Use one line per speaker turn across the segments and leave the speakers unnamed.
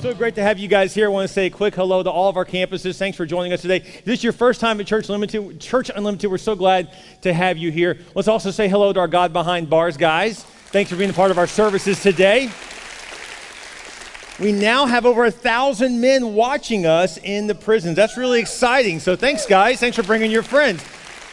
So great to have you guys here. I want to say a quick hello to all of our campuses. Thanks for joining us today. If this is your first time at Church Unlimited, Church Unlimited, we're so glad to have you here. Let's also say hello to our God Behind Bars guys. Thanks for being a part of our services today. We now have over a thousand men watching us in the prisons. That's really exciting. So thanks, guys. Thanks for bringing your friends.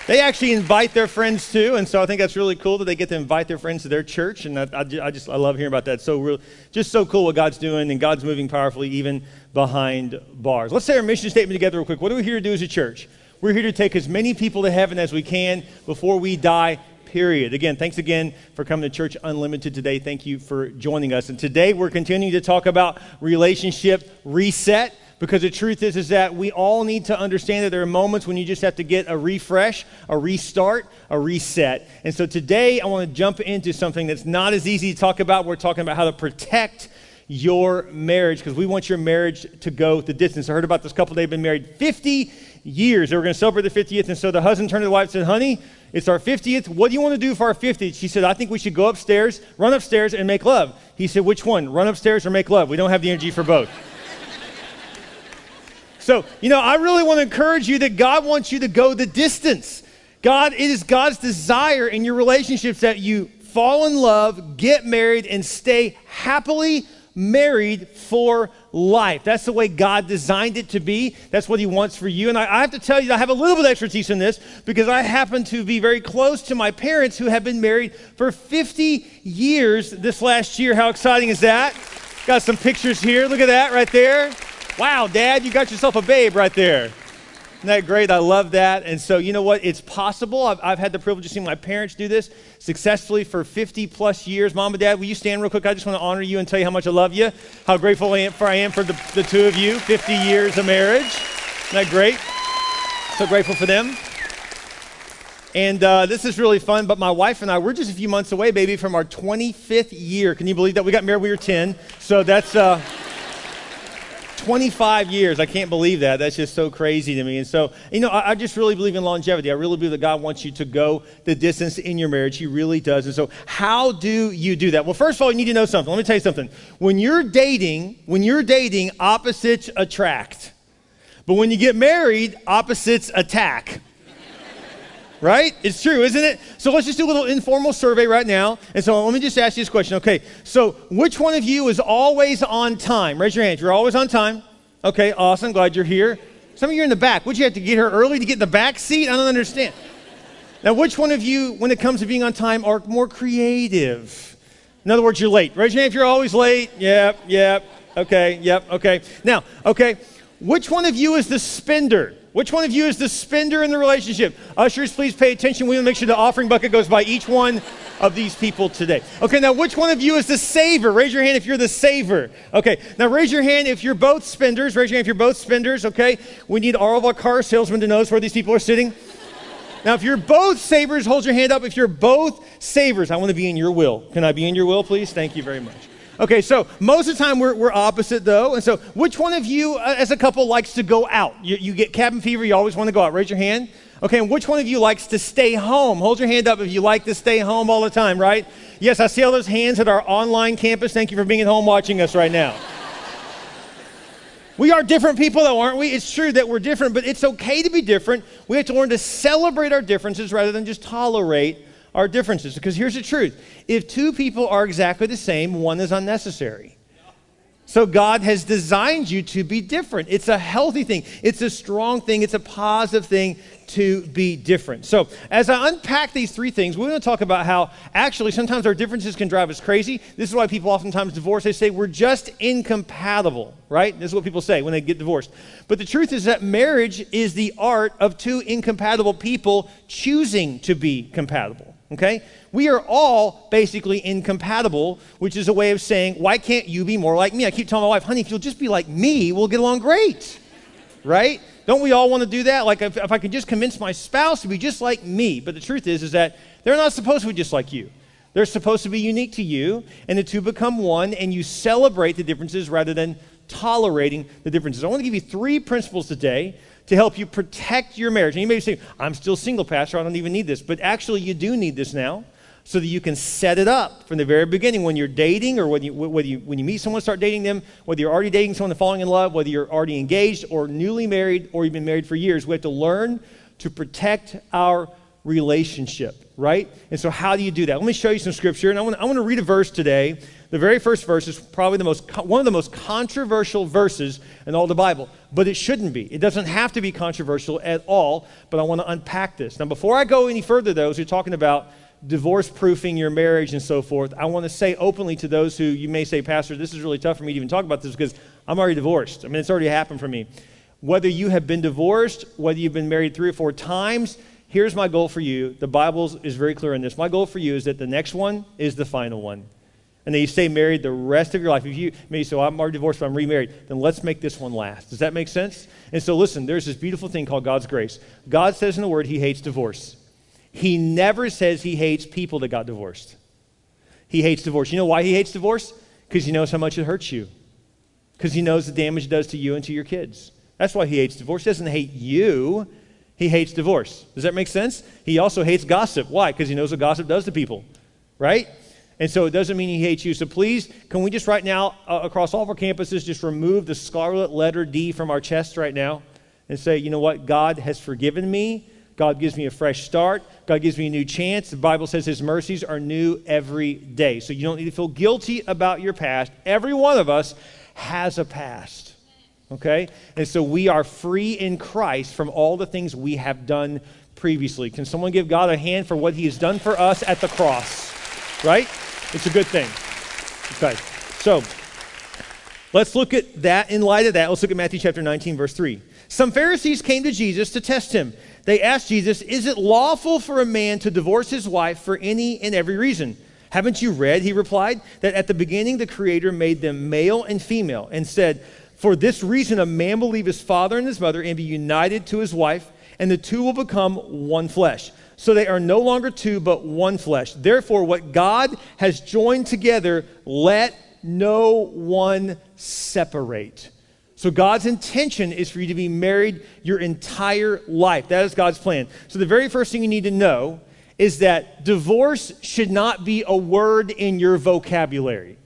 They actually invite their friends too, and so I think that's really cool that they get to invite their friends to their church, and I, I, just I love hearing about that. So real, just so cool what God's doing, and God's moving powerfully even behind bars. Let's say our mission statement together real quick. What are we here to do as a church? We're here to take as many people to heaven as we can before we die. Period. Again, thanks again for coming to Church Unlimited today. Thank you for joining us. And today we're continuing to talk about relationship reset because the truth is is that we all need to understand that there are moments when you just have to get a refresh a restart a reset and so today i want to jump into something that's not as easy to talk about we're talking about how to protect your marriage because we want your marriage to go the distance i heard about this couple they've been married 50 years they were going to celebrate their 50th and so the husband turned to the wife and said honey it's our 50th. What do you want to do for our 50th? She said, I think we should go upstairs, run upstairs, and make love. He said, Which one? Run upstairs or make love? We don't have the energy for both. So, you know, I really want to encourage you that God wants you to go the distance. God, it is God's desire in your relationships that you fall in love, get married, and stay happily married for life. That's the way God designed it to be. That's what He wants for you. And I, I, have to tell you, I have a little bit of expertise in this because I happen to be very close to my parents who have been married for 50 years this last year. How exciting is that? Got some pictures here. Look at that right there. Wow, Dad, you got yourself a babe right there. Isn't that great? I love that. And so, you know what? It's possible. I've, I've, had the privilege of seeing my parents do this successfully for 50 plus years. Mom and Dad, will you stand real quick? I just want to honor you and tell you how much I love you, how grateful I am for, I am for the, the two of you. 50 years of marriage. Isn't that great? So grateful for them. And uh, this is really fun, but my wife and I, we're just a few months away, baby, from our 25th year. Can you believe that? We got married, we were 10. So that's. Uh, 25 years. I can't believe that. That's just so crazy to me. And so, you know, I, I, just really believe in longevity. I really believe that God wants you to go the distance in your marriage. He really does. And so, how do you do that? Well, first of all, you need to know something. Let me tell you something. When you're dating, when you're dating, opposites attract. But when you get married, opposites attack. Right? It's true, isn't it? So let's just do a little informal survey right now. And so let me just ask you this question. Okay, so which one of you is always on time? Raise your hand. You're always on time. Okay, awesome. Glad you're here. Some of you are in the back. Would you have to get here early to get in the back seat? I don't understand. Now, which one of you, when it comes to being on time, are more creative? In other words, you're late. Raise your hand if you're always late. Yep, yep. Okay, yep, okay. Now, okay, which one of you is the spender? Which one of you is the spender in the relationship? Ushers, please pay attention. We want to make sure the offering bucket goes by each one of these people today. Okay, now which one of you is the saver? Raise your hand if you're the saver. Okay, now raise your hand if you're both spenders. Raise your hand if you're both spenders. Okay, we need all of our car salesmen to know where these people are sitting. Now, if you're both savers, hold your hand up. If you're both savers, I want to be in your will. Can I be in your will, please? Thank you very much. Okay, so most of the time we're, we're opposite though. And so, which one of you uh, as a couple likes to go out? You, you get cabin fever, you always want to go out. Raise your hand. Okay, and which one of you likes to stay home? Hold your hand up if you like to stay home all the time, right? Yes, I see all those hands at our online campus. Thank you for being at home watching us right now. We are different people, though, aren't we? It's true that we're different, but it's okay to be different. We have to learn to celebrate our differences rather than just tolerate our differences. Because here's the truth if two people are exactly the same, one is unnecessary. So God has designed you to be different. It's a healthy thing, it's a strong thing, it's a positive thing to be different. So, as I unpack these three things, we're going to talk about how actually sometimes our differences can drive us crazy. This is why people oftentimes divorce. They say we're just incompatible, right? This is what people say when they get divorced. But the truth is that marriage is the art of two incompatible people choosing to be compatible. Okay? We are all basically incompatible, which is a way of saying, why can't you be more like me? I keep telling my wife, honey, if you'll just be like me, we'll get along great. Right? Don't we all want to do that? Like if, if I could just convince my spouse to be just like me. But the truth is, is that they're not supposed to be just like you. They're supposed to be unique to you, and the two become one, and you celebrate the differences rather than tolerating the differences. I want to give you three principles today to help you protect your marriage. And you may saying, I'm still single, Pastor, I don't even need this. But actually, you do need this now. so that you can set it up from the very beginning when you're dating or when you, whether you, when you meet someone, start dating them, whether you're already dating someone and falling in love, whether you're already engaged or newly married or you've been married for years. We have to learn to protect our relationship, right? And so, how do you do that? Let me show you some scripture, and I want, I want to read a verse today. The very first verse is probably the most, one of the most controversial verses in all the Bible, but it shouldn't be. It doesn't have to be controversial at all, but I want to unpack this. Now, before I go any further, though, as you're talking about divorce proofing your marriage and so forth, I want to say openly to those who you may say, Pastor, this is really tough for me to even talk about this because I'm already divorced. I mean, it's already happened for me. Whether you have been divorced, whether you've been married three or four times, here's my goal for you. The Bible is very clear in this. My goal for you is that the next one is the final one. And then you stay married the rest of your life. If you maybe so I'm already divorced, but I'm remarried, then let's make this one last. Does that make sense? And so listen, there's this beautiful thing called God's grace. God says in the word he hates divorce. He never says he hates people that got divorced. He hates divorce. You know why he hates divorce? Because he knows how much it hurts you. Because he knows the damage it does to you and to your kids. That's why he hates divorce. He doesn't hate you. He hates divorce. Does that make sense? He also hates gossip. Why? Because he knows what gossip does to people, right? And so it doesn't mean he hates you. So please, can we just right now, uh, across all of our campuses, just remove the scarlet letter D from our chest right now and say, you know what? God has forgiven me. God gives me a fresh start. God gives me a new chance. The Bible says his mercies are new every day. So you don't need to feel guilty about your past. Every one of us has a past. Okay? And so we are free in Christ from all the things we have done previously. Can someone give God a hand for what he has done for us at the cross? Right? It's a good thing. Okay. So let's look at that in light of that. Let's look at Matthew chapter 19, verse 3. Some Pharisees came to Jesus to test him. They asked Jesus, Is it lawful for a man to divorce his wife for any and every reason? Haven't you read, he replied, that at the beginning the Creator made them male and female and said, for this reason, a man will leave his father and his mother and be united to his wife, and the two will become one flesh. So they are no longer two, but one flesh. Therefore, what God has joined together, let no one separate. So God's intention is for you to be married your entire life. That is God's plan. So the very first thing you need to know is that divorce should not be a word in your vocabulary.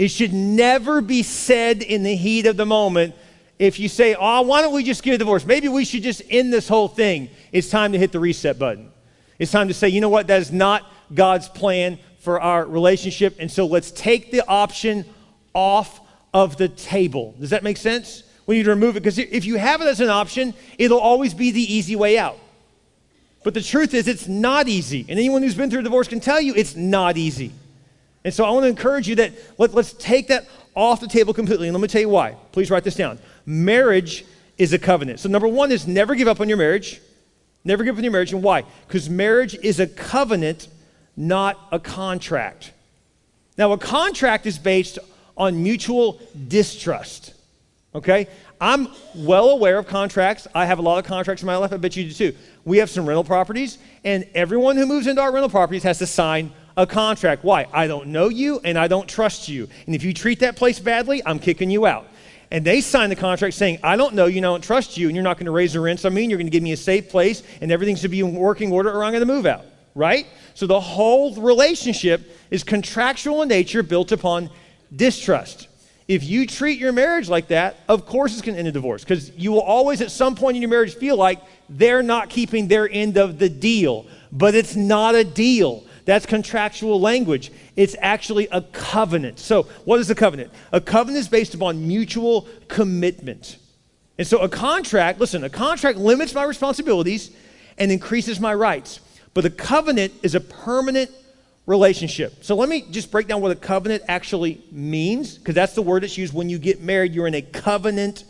It should never be said in the heat of the moment. If you say, oh, why don't we just get a divorce? Maybe we should just end this whole thing. It's time to hit the reset button. It's time to say, you know what? That is not God's plan for our relationship. And so let's take the option off of the table. Does that make sense? We need to remove it because if you have it as an option, it'll always be the easy way out. But the truth is, it's not easy. And anyone who's been through a divorce can tell you it's not easy. And so I want to encourage you that let, let's take that off the table completely. And let me tell you why. Please write this down. Marriage is a covenant. So, number one is never give up on your marriage. Never give up on your marriage. And why? Because marriage is a covenant, not a contract. Now, a contract is based on mutual distrust. Okay? I'm well aware of contracts. I have a lot of contracts in my life. I bet you do too. We have some rental properties, and everyone who moves into our rental properties has to sign a contract. Why? I don't know you and I don't trust you. And if you treat that place badly, I'm kicking you out. And they sign the contract saying, I don't know you and I don't trust you, and you're not going to raise the rent. So I mean, you're going to give me a safe place, and everything should be in working order, or I'm going to move out. Right? So the whole relationship is contractual in nature, built upon distrust. If you treat your marriage like that, of course it's going to end in divorce because you will always, at some point in your marriage, feel like they're not keeping their end of the deal. But it's not a deal. That's contractual language. It's actually a covenant. So, what is a covenant? A covenant is based upon mutual commitment. And so, a contract, listen, a contract limits my responsibilities and increases my rights. But a covenant is a permanent relationship. So, let me just break down what a covenant actually means, because that's the word that's used when you get married. You're in a covenant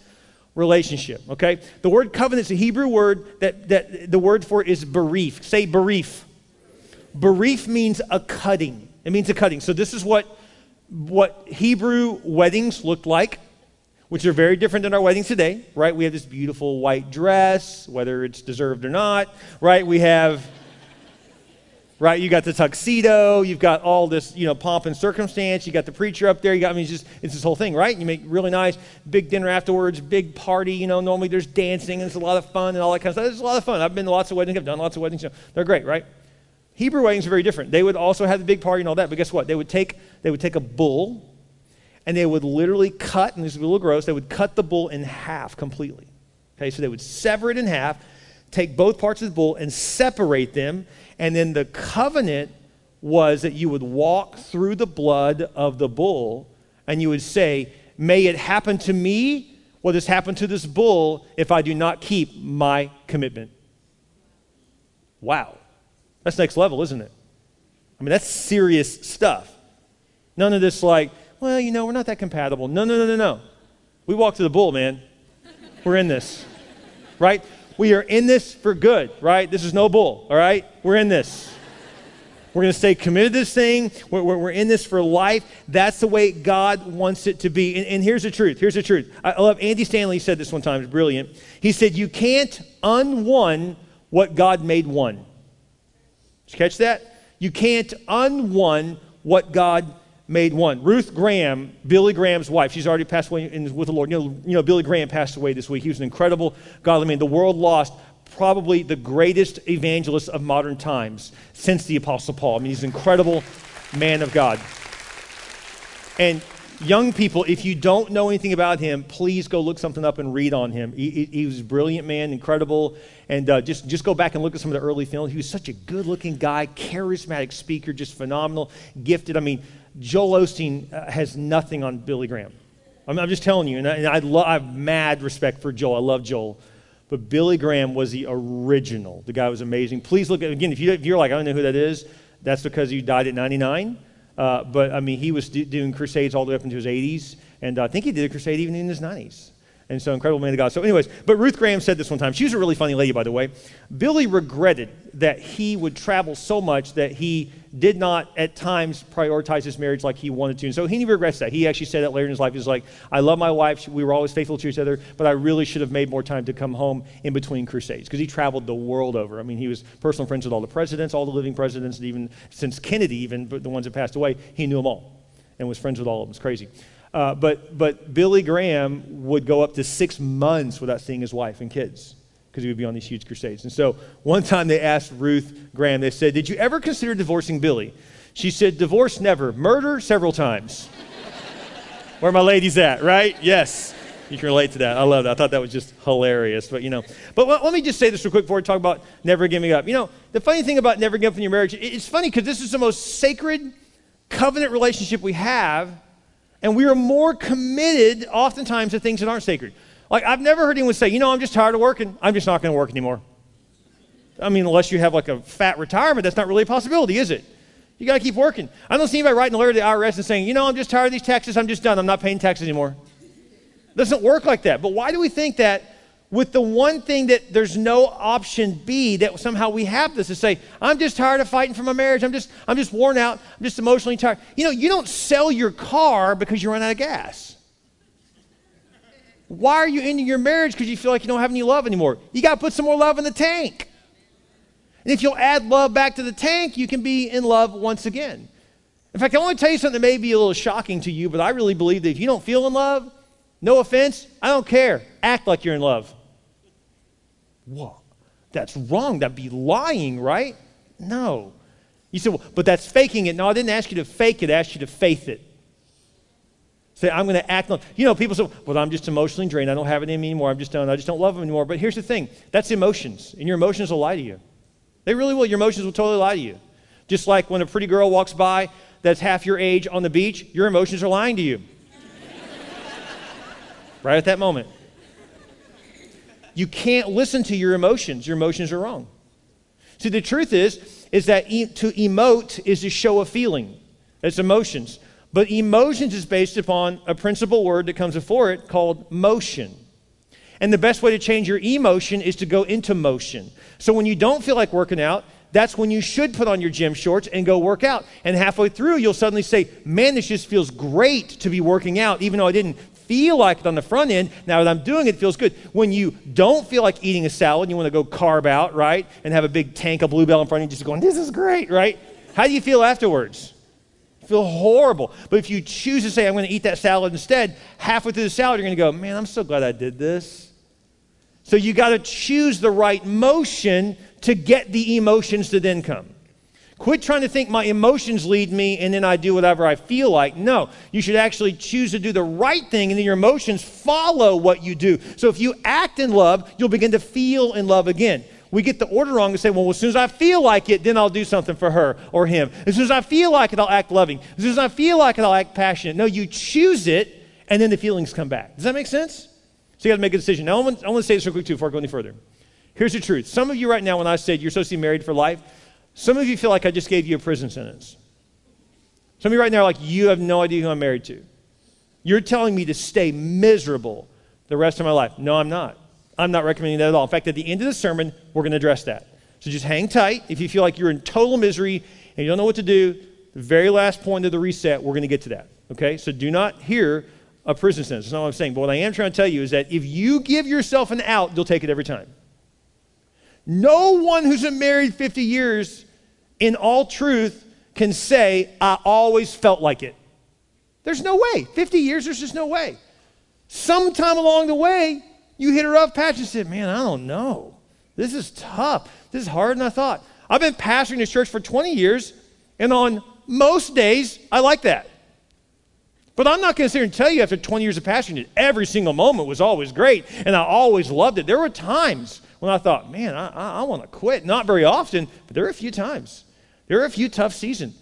relationship, okay? The word covenant is a Hebrew word that, that the word for it is berith. Say berith. Berith means a cutting. It means a cutting. So this is what, what Hebrew weddings looked like, which are very different than our weddings today, right? We have this beautiful white dress, whether it's deserved or not, right? We have, right? You got the tuxedo, you've got all this, you know, pomp and circumstance. You got the preacher up there. You got, I mean, it's just, it's this whole thing, right? You make really nice, big dinner afterwards, big party. You know, normally there's dancing and it's a lot of fun and all that kind of stuff. It's a lot of fun. I've been to lots of weddings. I've done lots of weddings. You know, they're great, right? Hebrew weddings are very different. They would also have the big party and all that, but guess what? They would take, they would take a bull and they would literally cut, and this is a little gross, they would cut the bull in half completely. Okay, so they would sever it in half, take both parts of the bull and separate them, and then the covenant was that you would walk through the blood of the bull and you would say, May it happen to me what has happened to this bull if I do not keep my commitment. Wow. That's next level, isn't it? I mean, that's serious stuff. None of this, like, well, you know, we're not that compatible. No, no, no, no, no. We walk to the bull, man. We're in this, right? We are in this for good, right? This is no bull, all right? We're in this. We're going to stay committed to this thing. We're, we're, we're, in this for life. That's the way God wants it to be. And, and here's the truth. Here's the truth. I, love Andy Stanley said this one time. It's brilliant. He said, You can't unone what God made one. Did you catch that? You can't unone what God made one. Ruth Graham, Billy Graham's wife, she's already passed away in, with the Lord. You know, you know, Billy Graham passed away this week. He was an incredible godly man. The world lost probably the greatest evangelist of modern times since the Apostle Paul. I mean, he's an incredible man of God. And young people, if you don't know anything about him, please go look something up and read on him. He, he was a brilliant man, incredible, and uh, just, just go back and look at some of the early films. He was such a good looking guy, charismatic speaker, just phenomenal, gifted. I mean, Joel Osteen uh, has nothing on Billy Graham. I'm, I'm just telling you, and I, and I, lo- I have mad respect for Joel. I love Joel. But Billy Graham was the original. The guy was amazing. Please look at, again, if, you, if you're like, I don't know who that is, that's because he died at 99. Uh, but I mean, he was do, doing crusades all the way up into his 80s. And uh, I think he did a crusade even in his 90s. And so, incredible man of God. So, anyways, but Ruth Graham said this one time. She was a really funny lady, by the way. Billy regretted that he would travel so much that he did not at times prioritize his marriage like he wanted to. And so he regrets that. He actually said that later in his life. He's like, I love my wife. We were always faithful to each other, but I really should have made more time to come home in between crusades because he traveled the world over. I mean, he was personal friends with all the presidents, all the living presidents, and even since Kennedy, even the ones that passed away, he knew them all and was friends with all of them. It's crazy. Uh, but, but Billy Graham would go up to six months without seeing his wife and kids because he would be on these huge crusades. And so one time they asked Ruth Graham, they said, Did you ever consider divorcing Billy? She said, Divorce never, murder several times. Where my ladies at, right? Yes. You can relate to that. I love that. I thought that was just hilarious. But, you know, but let, let me just say this real quick before we talk about never giving up. You know, the funny thing about never giving up in your marriage, it's funny because this is the most sacred covenant relationship we have and we are more committed oftentimes to things that aren't sacred. Like, I've never heard anyone say, you know, I'm just tired of working. I'm just not going to work anymore. I mean, unless you have like a fat retirement, that's not really a possibility, is it? You got to keep working. I don't see anybody writing a letter to the IRS and saying, you know, I'm just tired of these taxes. I'm just done. I'm not paying taxes anymore. It doesn't work like that. But why do we think that with the one thing that there's no option B that somehow we have this to say, I'm just tired of fighting for my marriage. I'm just, I'm just worn out. I'm just emotionally tired. You know, you don't sell your car because you run out of gas. Why are you ending your marriage because you feel like you don't have any love anymore? You got to put some more love in the tank. And if you'll add love back to the tank, you can be in love once again. In fact, I want to tell you something that may be a little shocking to you, but I really believe that if you don't feel in love, no offense, I don't care. Act like you're in love. Whoa, that's wrong. That'd be lying, right? No. You said, well, but that's faking it. No, I didn't ask you to fake it, I asked you to faith it. Say, I'm going to act on. You know, people say, well, I'm just emotionally drained. I don't have it anymore. I'm just done. I just don't love them anymore. But here's the thing that's emotions, and your emotions will lie to you. They really will. Your emotions will totally lie to you. Just like when a pretty girl walks by that's half your age on the beach, your emotions are lying to you. right at that moment. You can't listen to your emotions. Your emotions are wrong. See, the truth is, is that e- to emote is to show a feeling. It's emotions. But emotions is based upon a principal word that comes before it called motion. And the best way to change your emotion is to go into motion. So when you don't feel like working out, that's when you should put on your gym shorts and go work out. And halfway through, you'll suddenly say, Man, this just feels great to be working out, even though I didn't feel like it on the front end. Now that I'm doing it, it feels good. When you don't feel like eating a salad, and you want to go carb out, right? And have a big tank of Blue Bell in front of you, just going, this is great, right? How do you feel afterwards? feel horrible. But if you choose to say, I'm going to eat that salad instead, halfway through the salad, you're going to go, man, I'm so glad I did this. So you got to choose the right motion to get the emotions to then come. Quit trying to think my emotions lead me and then I do whatever I feel like. No, you should actually choose to do the right thing and then your emotions follow what you do. So if you act in love, you'll begin to feel in love again. We get the order wrong and say, well, as soon as I feel like it, then I'll do something for her or him. As soon as I feel like it, I'll act loving. As soon as I feel like it, I'll act passionate. No, you choose it and then the feelings come back. Does that make sense? So you got to make a decision. Now, I want, to say this real quick too before I go any further. Here's the truth. Some of you right now, when I said you're supposed to be married for life, some of you feel like I just gave you a prison sentence. Some of you right now are like, you have no idea who I'm married to. You're telling me to stay miserable the rest of my life. No, I'm not. I'm not recommending that at all. In fact, at the end of the sermon, we're going to address that. So just hang tight. If you feel like you're in total misery and you don't know what to do, the very last point of the reset, we're going to get to that. Okay? So do not hear a prison sentence. That's not what I'm saying. But what I am trying to tell you is that if you give yourself an out, you'll take it every time. No one who's been married 50 years, in all truth, can say, I always felt like it. There's no way. 50 years, there's just no way. Sometime along the way, you hit a rough patch and said, Man, I don't know. This is tough. This is harder than I thought. I've been pastoring this church for 20 years, and on most days, I like that. But I'm not going to sit here and tell you after 20 years of pastoring that every single moment was always great and I always loved it. There were times when I thought, man, I, I, I want to quit. Not very often, but there are a few times. There are a few tough seasons.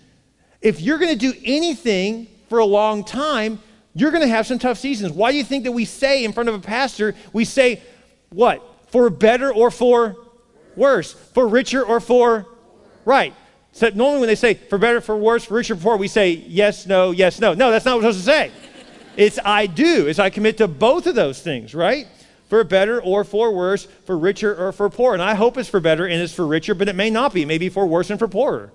If you're going to do anything for a long time, you're going to have some tough seasons. Why do you think that we say in front of a pastor, we say, what? For better or for worse? For richer or for right? So normally when they say for better, for worse, for richer, for poor, we say yes, no, yes, no. No, that's not what we're supposed to say. it's I do. It's I commit to both of those things, right? For better or for worse, for richer or for poor. And I hope it's for better and it's for richer, but it may not be. It may be for worse and for poorer.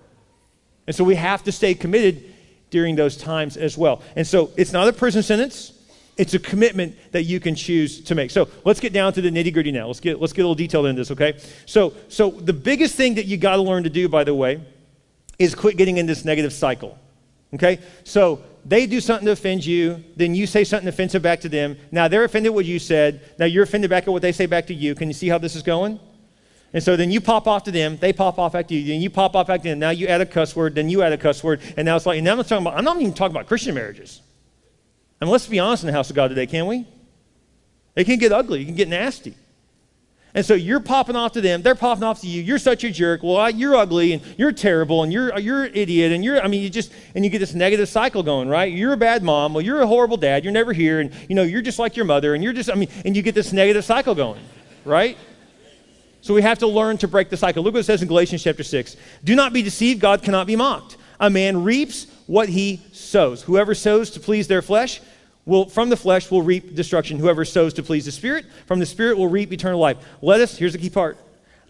And so we have to stay committed during those times as well. And so it's not a prison sentence. It's a commitment that you can choose to make. So let's get down to the nitty gritty now. Let's get, let's get a little detailed in this, okay? So, so the biggest thing that you got to learn to do, by the way, is quit getting in this negative cycle. Okay? So they do something to offend you, then you say something offensive back to them. Now they're offended what you said. Now you're offended back at what they say back to you. Can you see how this is going? And so then you pop off to them, they pop off back to you, then you pop off back to them. Now you add a cuss word, then you add a cuss word, and now it's like, and now I'm talking about, I'm not even talking about Christian marriages. I mean, let's be honest in the house of God today, can we? It can get ugly, it can get nasty. And so you're popping off to them, they're popping off to you. You're such a jerk. Well, you're ugly and you're terrible and you're you're an idiot and you're I mean you just and you get this negative cycle going, right? You're a bad mom. Well, you're a horrible dad. You're never here and you know, you're just like your mother and you're just I mean and you get this negative cycle going, right? So we have to learn to break the cycle. Look what it says in Galatians chapter 6. Do not be deceived, God cannot be mocked. A man reaps what he sows. Whoever sows to please their flesh will from the flesh will reap destruction. Whoever sows to please the Spirit, from the Spirit will reap eternal life. Let us, here's the key part.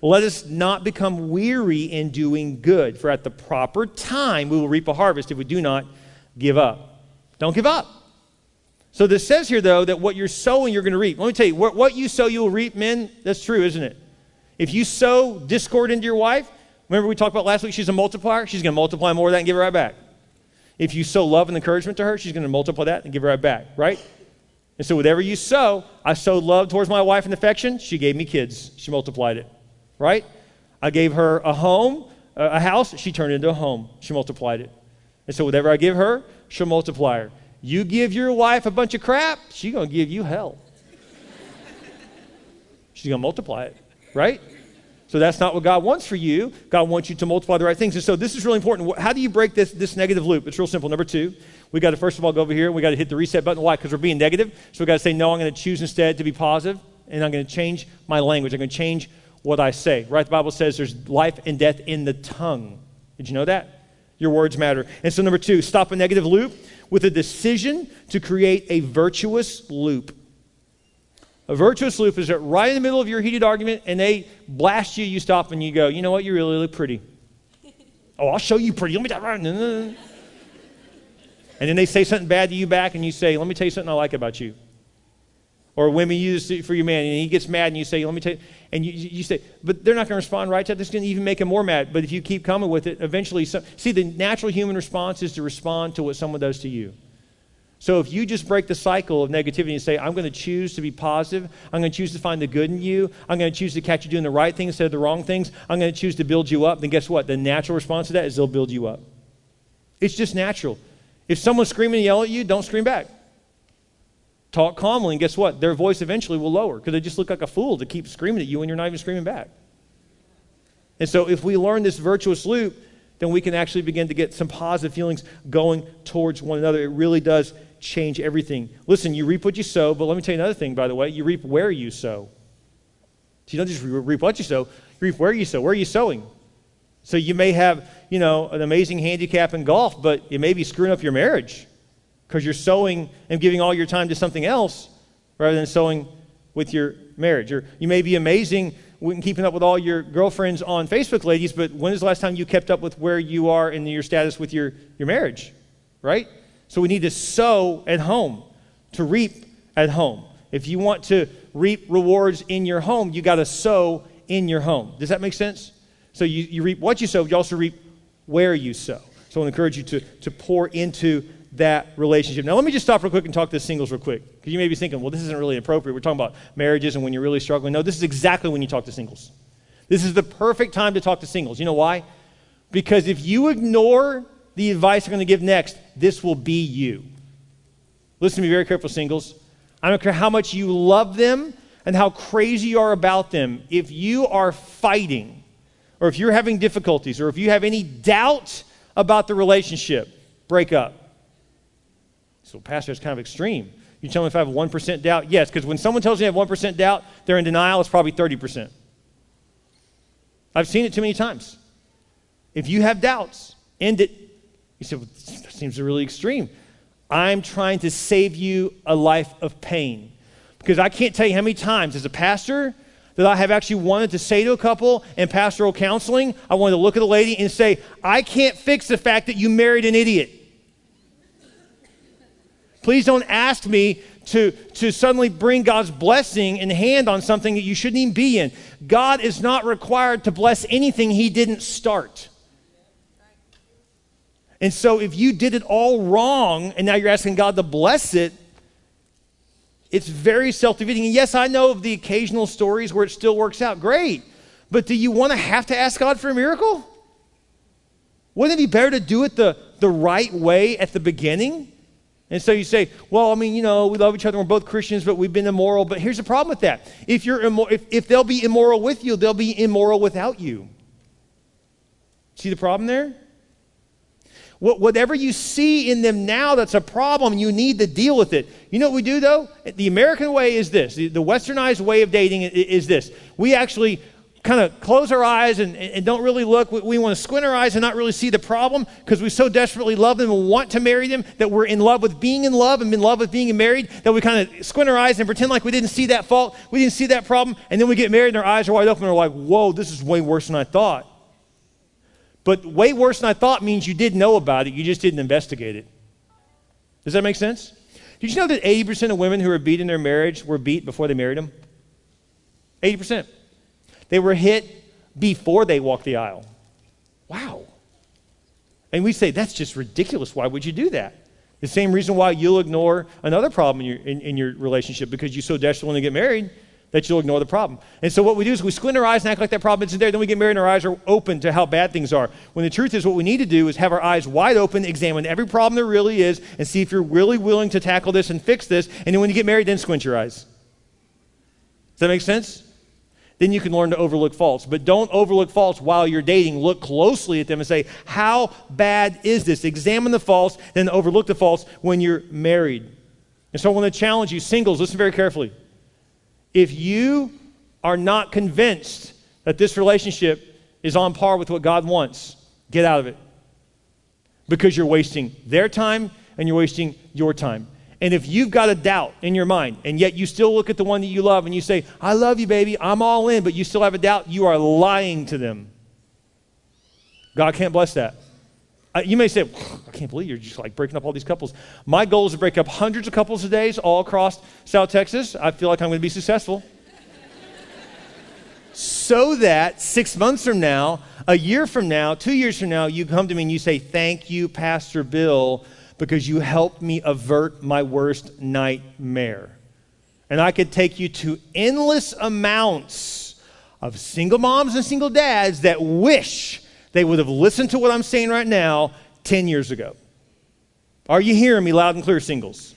Let us not become weary in doing good, for at the proper time we will reap a harvest if we do not give up. Don't give up. So this says here, though, that what you're sowing, you're going to reap. Let me tell you, what, what you sow, you will reap, men. That's true, isn't it? If you sow discord into your wife, remember we talked about last week, she's a multiplier. She's going to multiply more of that and give it right back. If you sow love and encouragement to her, she's going to multiply that and give it right back, right? And so, whatever you sow, I sowed love towards my wife and affection. She gave me kids. She multiplied it, right? I gave her a home, a house. She turned it into a home. She multiplied it. And so, whatever I give her, she'll multiply her. You give your wife a bunch of crap, she's going to give you hell. she's going to multiply it, right? So that's not what God wants for you. God wants you to multiply the right things. And so this is really important. How do you break this, this negative loop? It's real simple. Number two, we got to first of all go over here. We got to hit the reset button. Why? Because we're being negative. So we got to say, no, I'm going to choose instead to be positive, and I'm going to change my language. I'm going to change what I say. Right? The Bible says there's life and death in the tongue. Did you know that? Your words matter. And so number two, stop a negative loop with a decision to create a virtuous loop. A virtuous loop is right in the middle of your heated argument and they blast you, you stop and you go, you know what, you really look pretty. oh, I'll show you pretty. Let me tell. And then they say something bad to you back and you say, let me tell you something I like about you. Or women use it for your man and he gets mad and you say, let me tell you. And you, you say, but they're not going to respond right to that. This is going to even make him more mad. But if you keep coming with it, eventually, some, see, the natural human response is to respond to what someone does to you. So if you just break the cycle of negativity and say, I'm going to choose to be positive, I'm going to choose to find the good in you, I'm going to choose to catch you doing the right things instead of the wrong things, I'm going to choose to build you up, then guess what? The natural response to that is they'll build you up. It's just natural. If someone's screaming and yelling at you, don't scream back. Talk calmly, and guess what? Their voice eventually will lower because they just look like a fool to keep screaming at you when you're not even screaming back. And so if we learn this virtuous loop, then we can actually begin to get some positive feelings going towards one another. It really does change everything. Listen, you reap what you sow, but let me tell you another thing, by the way. You reap where you sow. So you don't just reap what you sow, you reap where you sow. Where are you sowing? So you may have, you know, an amazing handicap in golf, but you may be screwing up your marriage because you're sowing and giving all your time to something else rather than sowing with your marriage. Or you may be amazing keeping up with all your girlfriends on Facebook, ladies, but when is the last time you kept up with where you are in your status with your, your marriage? Right? So we need to sow at home, to reap at home. If you want to reap rewards in your home, you got to sow in your home. Does that make sense? So you, you reap what you sow, you also reap where you sow. So I want to encourage you to, to pour into that relationship. Now, let me just stop real quick and talk to singles real quick. Because you may be thinking, well, this isn't really appropriate. We're talking about marriages and when you're really struggling. No, this is exactly when you talk to singles. This is the perfect time to talk to singles. You know why? Because if you ignore the advice I'm going to give next, this will be you. Listen to me very careful, singles. I don't care how much you love them and how crazy you are about them. If you are fighting, or if you're having difficulties, or if you have any doubt about the relationship, break up. So, Pastor, it's kind of extreme. You tell me if I have 1% doubt? Yes, because when someone tells you you have 1% doubt, they're in denial, it's probably 30%. I've seen it too many times. If you have doubts, end it. You say, well, that seems really extreme. I'm trying to save you a life of pain. Because I can't tell you how many times as a pastor that I have actually wanted to say to a couple in pastoral counseling, I wanted to look at a lady and say, I can't fix the fact that you married an idiot. Please don't ask me to, to suddenly bring God's blessing in hand on something that you shouldn't even be in. God is not required to bless anything He didn't start. And so if you did it all wrong and now you're asking God to bless it, it's very self defeating. And yes, I know of the occasional stories where it still works out. Great. But do you want to have to ask God for a miracle? Wouldn't it be better to do it the, the right way at the beginning? And so you say, well, I mean, you know, we love each other. We're both Christians, but we've been immoral. But here's the problem with that. If, you're immo- if, if they'll be immoral with you, they'll be immoral without you. See the problem there? Whatever you see in them now that's a problem, you need to deal with it. You know what we do, though? The American way is this the westernized way of dating is this. We actually kind of close our eyes and, and don't really look. We, we want to squint our eyes and not really see the problem because we so desperately love them and want to marry them that we're in love with being in love and in love with being married that we kind of squint our eyes and pretend like we didn't see that fault, we didn't see that problem, and then we get married and our eyes are wide open and we're like, whoa, this is way worse than I thought. But way worse than I thought means you did know about it, you just didn't investigate it. Does that make sense? Did you know that 80% of women who were beat in their marriage were beat before they married them? 80%. They were hit before they walked the aisle. Wow. And we say, that's just ridiculous. Why would you do that? The same reason why you'll ignore another problem in your, in, in your relationship because you so desperately want to get married that you'll ignore the problem. And so what we do is we squint our eyes and act like that problem isn't there. Then we get married and our eyes are open to how bad things are. When the truth is, what we need to do is have our eyes wide open, examine every problem there really is, and see if you're really willing to tackle this and fix this. And then when you get married, then squint your eyes. Does that make sense? then you can learn to overlook faults. But don't overlook faults while you're dating. Look closely at them and say, How bad is this? Examine the faults, then overlook the faults when you're married. And so I want to challenge you, singles, listen very carefully. If you are not convinced that this relationship is on par with what God wants, get out of it. Because you're wasting their time and you're wasting your time. And if you've got a doubt in your mind, and yet you still look at the one that you love and you say, I love you, baby, I'm all in, but you still have a doubt, you are lying to them. God can't bless that. You may say, I can't believe you're just like breaking up all these couples. My goal is to break up hundreds of couples a day all across South Texas. I feel like I'm going to be successful. so that six months from now, a year from now, two years from now, you come to me and you say, Thank you, Pastor Bil because you helped me avert my worst nightmare. And I could take you to endless amounts of single moms and single dads that wish they would have listened to what I'm saying right now 10 years ago. Are you hearing me loud and clear, singles?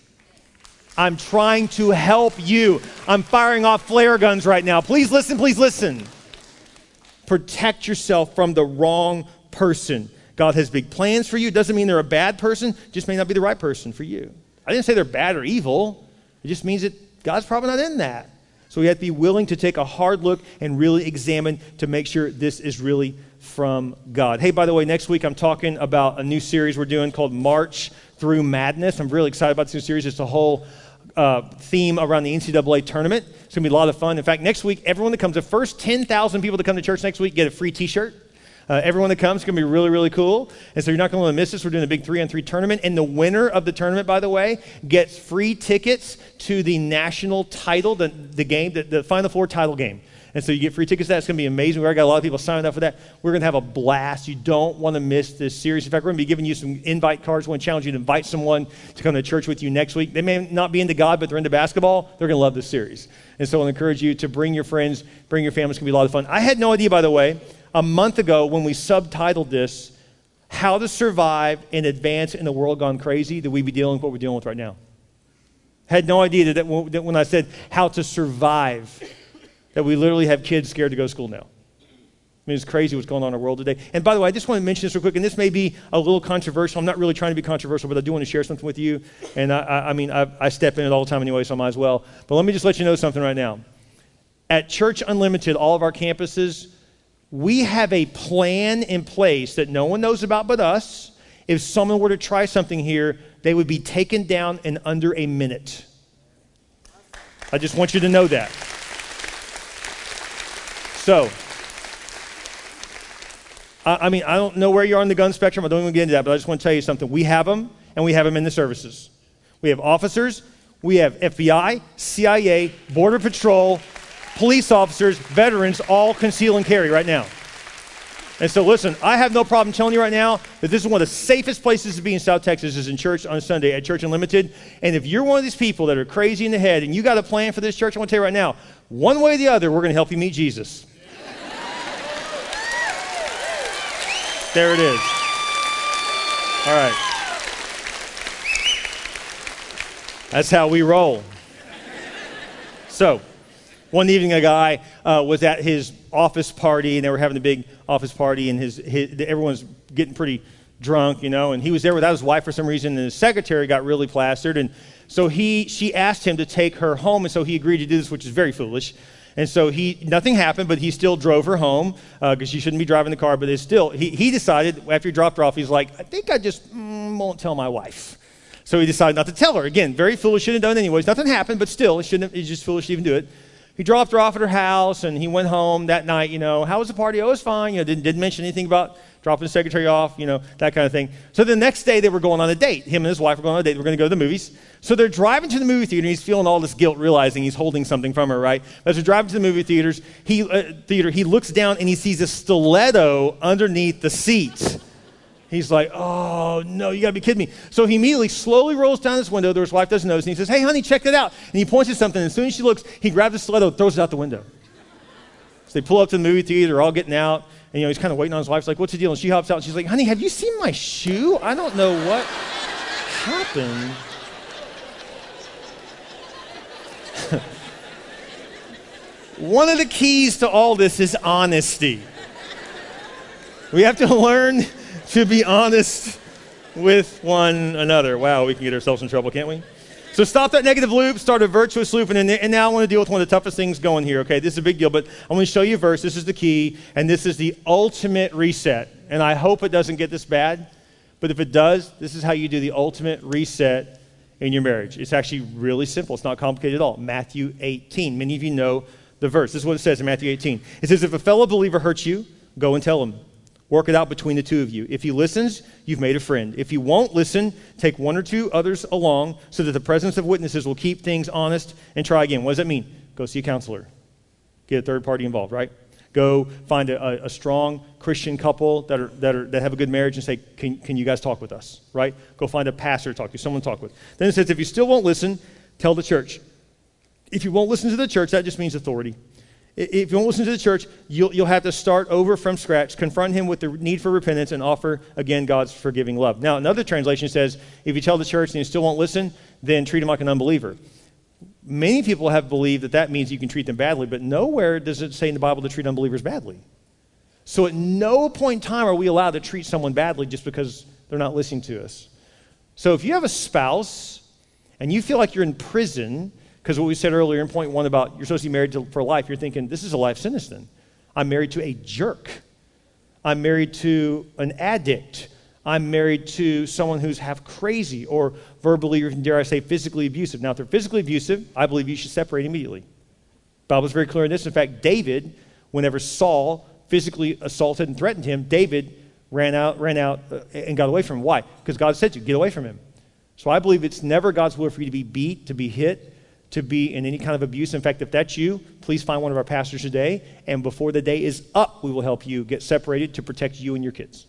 I'm trying to help you. I'm firing off flare guns right now. Please listen, please listen. Protect yourself from the wrong person. God has big plans for you. Doesn't mean they're a bad person, just may not be the right person for you. I didn't say they're bad or evil. It just means that God's probably not in that. So we have to be willing to take a hard look and really examine to make sure this is really from God. Hey, by the way, next week I'm talking about a new series we're doing called March Through Madness. I'm really excited about this new series. It's a whole uh, theme around the NCAA tournament. It's going to be a lot of fun. In fact, next week, everyone that comes, the first 10,000 people that come to church next week get a free t shirt. Uh, everyone that comes is going to be really, really cool. And so you're not going to want to miss this. We're doing a big three on three tournament. And the winner of the tournament, by the way, gets free tickets to the national title, the, the game, the, the Final Four title game. And so you get free tickets to that. It's going to be amazing. We already got a lot of people signed up for that. We're going to have a blast. You don't want to miss this series. In fact, we're going to be giving you some invite cards. We want to challenge you to invite someone to come to church with you next week. They may not be into God, but they're into basketball. They're going to love this series. And so I'll encourage you to bring your friends, bring your family. It's going to be a lot of fun. I had no idea, by the way, a month ago when we subtitled this, How to Survive and Advance in the World Gone Crazy, that we'd be dealing with what we're dealing with right now. Had no idea that when I said how to survive, that we literally have kids scared to go to school now. I mean, it's crazy what's going on in our world today. And by the way, I just want to mention this real quick, and this may be a little controversial. I'm not really trying to be controversial, but I do want to share something with you. And I, I, I mean, I, I step in it all the time anyway, so I might as well. But let me just let you know something right now. At Church Unlimited, all of our campuses, we have a plan in place that no one knows about but us. If someone were to try something here, they would be taken down in under a minute. I just want you to know that. So, I, I mean, I don't know where you are on the gun spectrum. I don't even get into that, but I just want to tell you something. We have them, and we have them in the services. We have officers, we have FBI, CIA, Border Patrol, police officers, veterans, all conceal and carry right now. And so, listen, I have no problem telling you right now that this is one of the safest places to be in South Texas is in church on Sunday at Church Unlimited. And if you're one of these people that are crazy in the head and you got a plan for this church, I want to tell you right now, one way or the other, we're going to help you meet Jesus. There it is. All right. That's how we roll. So, one evening, a guy uh, was at his office party, and they were having a big office party, and his, his, everyone's getting pretty drunk, you know, and he was there without his wife for some reason, and his secretary got really plastered, and so he, she asked him to take her home, and so he agreed to do this, which is very foolish. And so he, nothing happened, but he still drove her home because uh, she shouldn't be driving the car. But it's still, he, he decided after he dropped her off, he's like, I think I just mm, won't tell my wife. So he decided not to tell her. Again, very foolish, shouldn't have done anyways. Nothing happened, but still, it shouldn't have, it's just foolish to even do it. He dropped her off at her house and he went home that night, you know. How was the party? Oh, it was fine. You know, didn't, didn't mention anything about dropping the secretary off, you know, that kind of thing. So the next day they were going on a date. Him and his wife were going on a date. They were going to go to the movies. So they're driving to the movie theater and he's feeling all this guilt, realizing he's holding something from her, right? As they're driving to the movie theaters, he, uh, theater, he looks down and he sees a stiletto underneath the seat. He's like, oh, no, you got to be kidding me. So he immediately slowly rolls down this window. His wife doesn't notice. And he says, hey, honey, check that out. And he points at something. And as soon as she looks, he grabs the stiletto throws it out the window. So they pull up to the movie theater. They're all getting out. And, you know, he's kind of waiting on his wife. He's like, what's the deal? And she hops out and she's like, honey, have you seen my shoe? I don't know what happened. One of the keys to all this is honesty. We have to learn to be honest with one another. Wow, we can get ourselves in trouble, can't we? So stop that negative loop, start a virtuous loop, and, then, and now I want to deal with one of the toughest things going here, okay? This is a big deal, but I want to show you a verse. This is the key, and this is the ultimate reset. And I hope it doesn't get this bad, but if it does, this is how you do the ultimate reset in your marriage. It's actually really simple. It's not complicated at all. Matthew 18. Many of you know the verse. This is what it says in Matthew 18. It says, If a fellow believer hurts you, go and tell him. Work it out between the two of you. If he listens, you've made a friend. If he won't listen, take one or two others along so that the presence of witnesses will keep things honest and try again. What does that mean? Go see a counselor. Get a third party involved, right? Go find a, a, strong Christian couple that, are, that, are, that have a good marriage and say, can, can you guys talk with us, right? Go find a pastor to talk to, someone to talk with. Then it says, if you still won't listen, tell the church. If you won't listen to the church, that just means authority. If you won't listen to the church, you'll, you'll have to start over from scratch, confront him with the need for repentance, and offer, again, God's forgiving love. Now, another translation says, if you tell the church and you still won't listen, then treat him like an unbeliever. Many people have believed that that means you can treat them badly, but nowhere does it say in the Bible to treat unbelievers badly. So at no point in time are we allowed to treat someone badly just because they're not listening to us. So if you have a spouse and you feel like you're in prison, because what we said earlier in point one about you're supposed to be married to, for life, you're thinking, this is a life sentence then. I'm married to a jerk. I'm married to an addict. I'm married to someone who's half crazy or verbally, or dare I say, physically abusive. Now, if they're physically abusive, I believe you should separate immediately. The Bible's very clear in this. In fact, David, whenever Saul physically assaulted and threatened him, David ran out, ran out uh, and got away from him. Why? Because God said to you, get away from him. So I believe it's never God's will for you to be beat, to be hit, to be in any kind of abuse. In fact, if that's you, please find one of our pastors today, and before the day is up, we will help you get separated to protect you and your kids.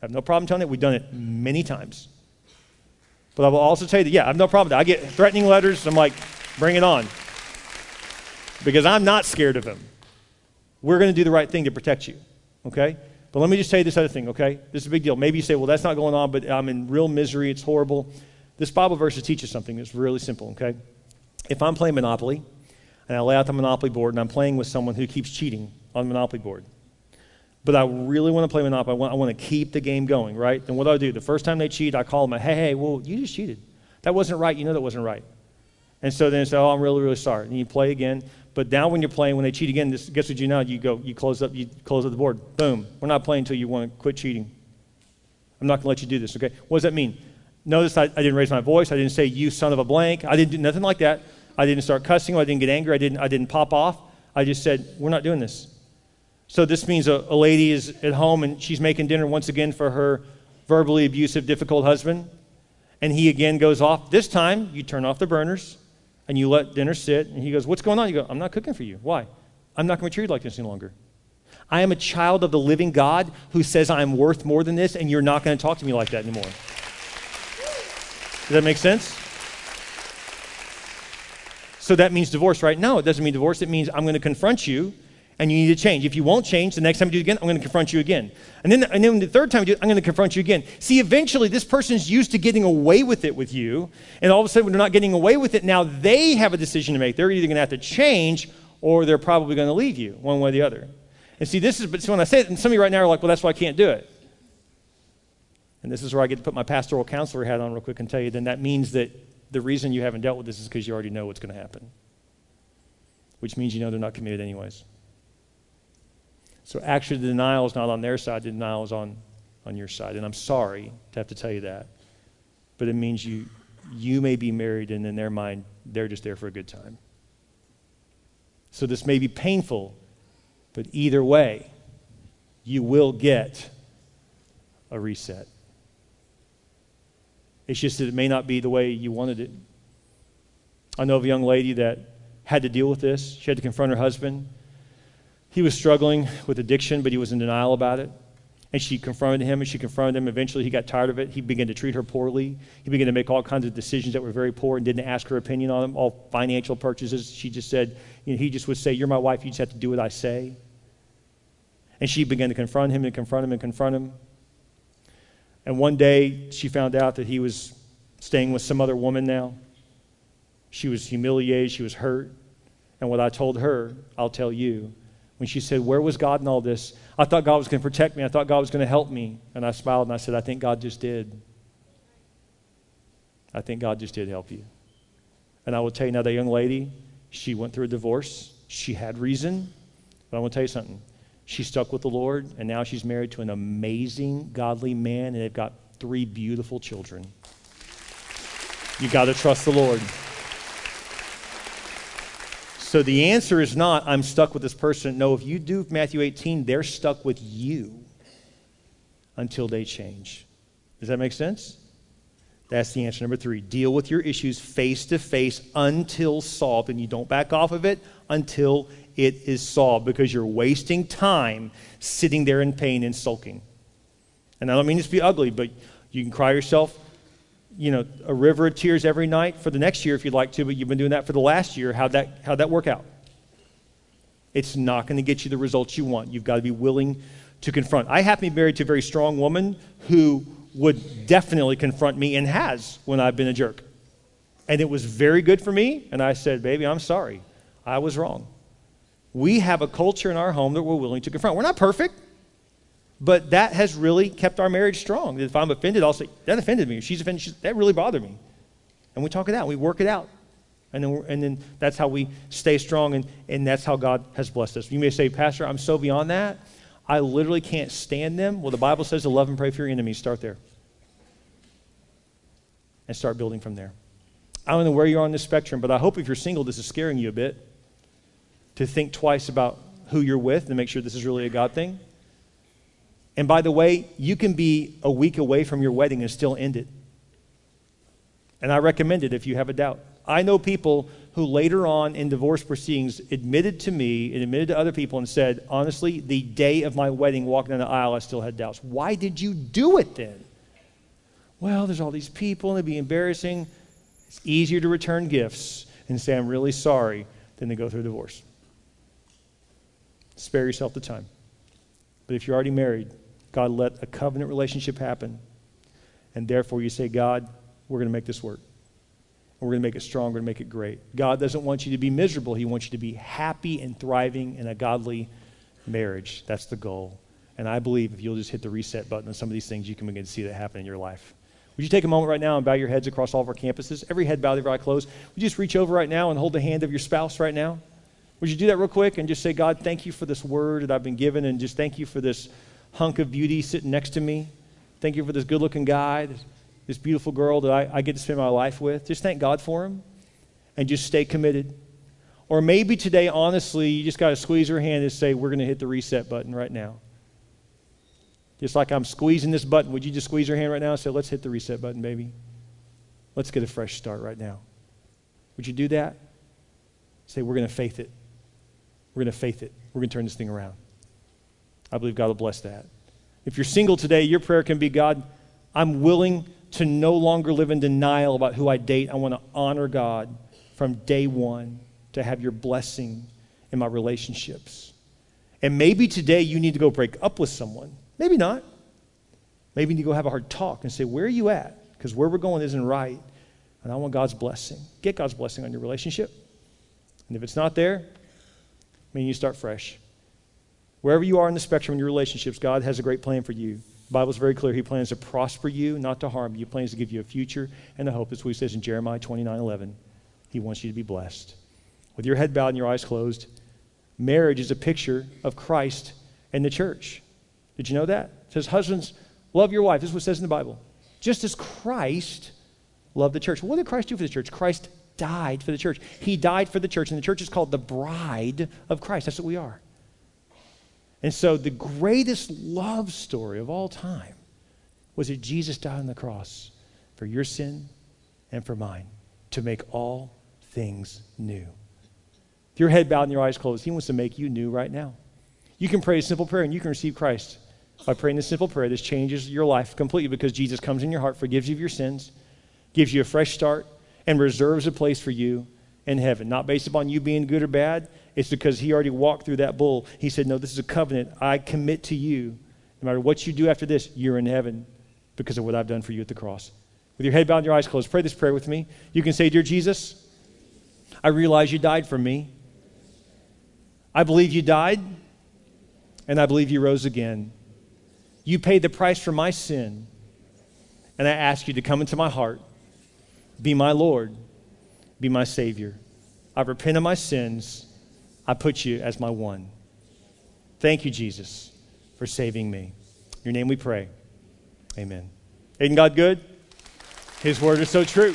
I have no problem telling it. We've done it many times. But I will also tell you that, yeah, I have no problem. I get threatening letters. I'm like, bring it on. Because I'm not scared of him. We're going to do the right thing to protect you, okay? But let me just tell you this other thing, okay? This is a big deal. Maybe you say, well, that's not going on, but I'm in real misery. It's horrible. This Bible verse teaches something that's really simple, okay? If I'm playing Monopoly and I lay out the Monopoly board and I'm playing with someone who keeps cheating on the Monopoly board, but I really want to play Monopoly, I want, I want to keep the game going, right? Then what do I do? The first time they cheat, I call them, hey, hey, well, you just cheated. That wasn't right. You know that wasn't right. And so then I say, oh, I'm really, really sorry. And you play again. But now when you're playing, when they cheat again, this, guess what you know? You go, you close up, you close up the board. Boom. We're not playing until you want to quit cheating. I'm not going to let you do this, okay? What does that mean? Notice I, I didn't raise my voice. I didn't say, you son of a blank. I didn't do nothing like that. I didn't start cussing. I didn't get angry. I didn't, I didn't pop off. I just said, we're not doing this. So this means a, a lady is at home and she's making dinner once again for her verbally abusive, difficult husband. And he again goes off. This time, you turn off the burners and you let dinner sit. And he goes, What's going on? You go, I'm not cooking for you. Why? I'm not going to treat you like this any longer. I am a child of the living God who says I'm worth more than this, and you're not going to talk to me like that anymore. Does that make sense? So that means divorce, right? No, it doesn't mean divorce. It means I'm going to confront you and you need to change. If you won't change, the next time you do it again, I'm going to confront you again. And then, and then the third time you do it, I'm going to confront you again. See, eventually this person's used to getting away with it with you, and all of a sudden when they're not getting away with it, now they have a decision to make. They're either going to have to change or they're probably going to leave you, one way or the other. And see, this is, but when I say it, and some of you right now are like, well, that's why I can't do it. And this is where I get to put my pastoral counselor hat on real quick and tell you, then that means that the reason you haven't dealt with this is because you already know what's going to happen, which means you know they're not committed anyways. So actually, the denial is not on their side, the denial is on, on your side. And I'm sorry to have to tell you that, but it means you, you may be married, and in their mind, they're just there for a good time. So this may be painful, but either way, you will get a reset. It's just that it may not be the way you wanted it. I know of a young lady that had to deal with this. She had to confront her husband. He was struggling with addiction, but he was in denial about it. And she confronted him, and she confronted him. Eventually, he got tired of it. He began to treat her poorly. He began to make all kinds of decisions that were very poor and didn't ask her opinion on them, all financial purchases. She just said, you know, he just would say, You're my wife, you just have to do what I say. And she began to confront him and confront him and confront him. And one day she found out that he was staying with some other woman now. She was humiliated, she was hurt. And what I told her, I'll tell you. When she said, Where was God in all this? I thought God was going to protect me. I thought God was going to help me. And I smiled and I said, I think God just did. I think God just did help you. And I will tell you now, that young lady, she went through a divorce. She had reason. But I want to tell you something. She stuck with the Lord, and now she's married to an amazing, godly man, and they've got three beautiful children. You got to trust the Lord. So the answer is not, I'm stuck with this person. No, if you do Matthew 18, they're stuck with you until they change. Does that make sense? That's the answer number three. Deal with your issues face to face until solved. And you don't back off of it until it is solved because you're wasting time sitting there in pain and sulking. And I don't mean this to be ugly, but you can cry yourself, you know, a river of tears every night for the next year if you'd like to, but you've been doing that for the last year. How'd that, how'd that work out? It's not going to get you the results you want. You've got to be willing to confront. I happen to be married to a very strong woman who would definitely confront me and has when I've been a jerk. And it was very good for me. And I said, Baby, I'm sorry. I was wrong. We have a culture in our home that we're willing to confront. We're not perfect, but that has really kept our marriage strong. If I'm offended, I'll say, That offended me. She's offended, she's, that really bothered me. And we talk it out, we work it out. And then, and then that's how we stay strong, and, and that's how God has blessed us. You may say, Pastor, I'm so beyond that. I literally can't stand them. Well, the Bible says to love and pray for your enemies. Start there. And start building from there. I don't know where you are on the spectrum, but I hope if you're single, this is scaring you a bit to think twice about who you're with and make sure this is really a God thing. And by the way, you can be a week away from your wedding and still end it. And I recommend it if you have a doubt. I know people who later on in divorce proceedings admitted to me and admitted to other people and said, honestly, the day of my wedding, walking down the aisle, I still had doubts. Why did you do it then? Well, there's all these people and it'd be embarrassing. It's easier to return gifts and say, I'm really sorry, than to go through a divorce. Spare yourself the time. But if you're already married, God let a covenant relationship happen. And therefore, you say, God, we're going to make this work we're going to make it stronger and make it great. God doesn't want you to be miserable. He wants you to be happy and thriving in a godly marriage. That's the goal. And I believe if you'll just hit the reset button on some of these things, you can begin to see that happen in your life. Would you take a moment right now and bow your heads across all of our campuses? Every head bowed, every eye closed. Would you just reach over right now and hold the hand of your spouse right now? Would you do that real quick and just say, God, thank you for this word that I've been given, and just thank you for this hunk of beauty sitting next to me. Thank you for this good looking guy, this beautiful girl that I, I get to spend my life with. Just thank God for him and just stay committed. Or maybe today, honestly, you just got to squeeze her hand and say, We're going to hit the reset button right now. Just like I'm squeezing this button, would you just squeeze her hand right now and say, Let's hit the reset button, baby? Let's get a fresh start right now. Would you do that? Say, We're going to faith it. We're going to faith it. We're going to turn this thing around. I believe God will bless that. If you're single today, your prayer can be God, I'm willing to no longer live in denial about who I date. I want to honor God from day one to have your blessing in my relationships. And maybe today you need to go break up with someone. Maybe not. Maybe you need to go have a hard talk and say, Where are you at? Because where we're going isn't right. And I want God's blessing. Get God's blessing on your relationship. And if it's not there, I mean, you start fresh. Wherever you are in the spectrum in your relationships, God has a great plan for you. The Bible is very clear. He plans to prosper you, not to harm you. He plans to give you a future and a hope. That's what he says in Jeremiah 29 11. He wants you to be blessed. With your head bowed and your eyes closed, marriage is a picture of Christ and the church. Did you know that? It says, Husbands, love your wife. This is what it says in the Bible. Just as Christ loved the church. What did Christ do for the church? Christ died for the church. He died for the church, and the church is called the bride of Christ. That's what we are. And so, the greatest love story of all time was that Jesus died on the cross for your sin and for mine to make all things new. If your head bowed and your eyes closed, He wants to make you new right now. You can pray a simple prayer and you can receive Christ by praying this simple prayer. This changes your life completely because Jesus comes in your heart, forgives you of your sins, gives you a fresh start, and reserves a place for you in heaven. Not based upon you being good or bad, it's because he already walked through that bull. He said, No, this is a covenant. I commit to you. No matter what you do after this, you're in heaven because of what I've done for you at the cross. With your head bowed and your eyes closed, pray this prayer with me. You can say, Dear Jesus, I realize you died for me. I believe you died, and I believe you rose again. You paid the price for my sin, and I ask you to come into my heart, be my Lord, be my Savior. I repent of my sins I put you as my one. Thank you, Jesus, for saving me. In your name we pray. Amen. Isn't God good? His word is so true.